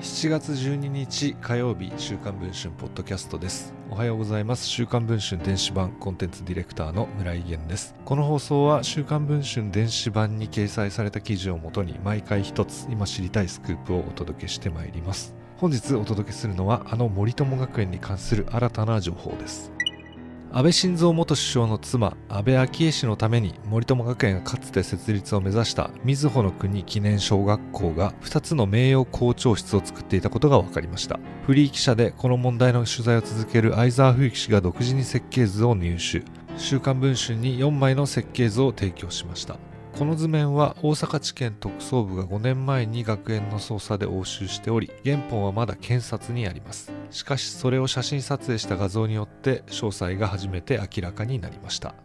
7月12日火曜日週刊文春ポッドキャストです。おはようございます。週刊文春電子版コンテンツディレクターの村井源です。この放送は週刊文春電子版に掲載された記事をもとに毎回一つ今知りたいスクープをお届けしてまいります。本日お届けするのはあの森友学園に関する新たな情報です。安倍晋三元首相の妻安倍昭恵氏のために森友学園がかつて設立を目指した瑞穂の国記念小学校が2つの名誉校長室を作っていたことが分かりました。フリー記者でこの問題の取材を続ける相沢冬樹氏が独自に設計図を入手。週刊文春に4枚の設計図を提供しました。この図面は大阪地検特捜部が5年前に学園の捜査で押収しており原本はまだ検察にあります。しかしそれを写真撮影した画像によって詳細が初めて明らかになりました。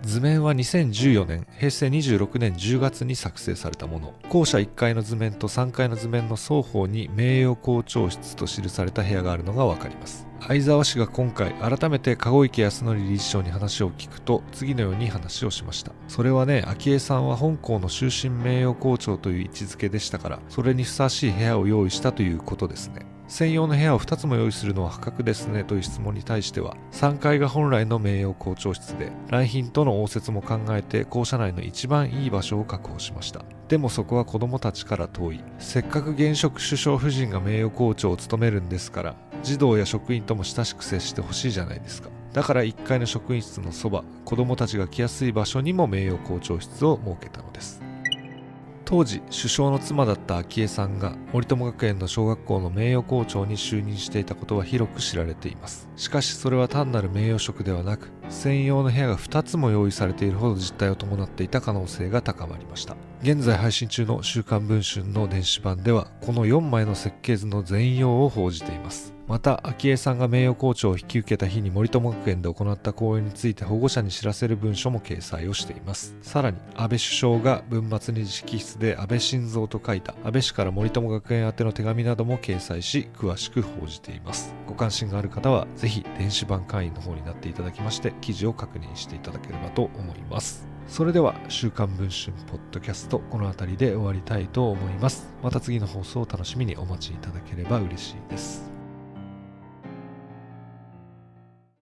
図面は2014年平成26年10月に作成されたもの。校舎1階の図面と3階の図面の双方に名誉校長室と記された部屋があるのが分かります。相沢氏が今回改めて籠池康則理事長に話を聞くと次のように話をしました。それはね昭恵さんは本校の終身名誉校長という位置づけでしたからそれにふさわしい部屋を用意したということですね。専用の部屋を2つも用意するのは破格ですねという質問に対しては3階が本来の名誉校長室で来賓との応接も考えて校舎内の一番いい場所を確保しました。でもそこは子供たちから遠い。せっかく現職首相夫人が名誉校長を務めるんですから児童や職員とも親しく接してほしいじゃないですか。だから1階の職員室のそば子供たちが来やすい場所にも名誉校長室を設けたのです。当時首相の妻だった昭恵さんが森友学園の小学校の名誉校長に就任していたことは広く知られています。しかしそれは単なる名誉職ではなく専用の部屋が2つも用意されているほど実態を伴っていた可能性が高まりました。現在配信中の週刊文春の電子版ではこの4枚の設計図の全容を報じています。また昭恵さんが名誉校長を引き受けた日に森友学園で行った講演について保護者に知らせる文書も掲載をしています。さらに安倍首相が文末に直筆で安倍晋三と書いた安倍氏から森友学園宛ての手紙なども掲載し詳しく報じています。ご関心がある方はぜひ電子版会員の方になっていただきまして記事を確認していただければと思います。それでは週刊文春ポッドキャストこの辺りで終わりたいと思います。また次の放送を楽しみにお待ちいただければ嬉しいです。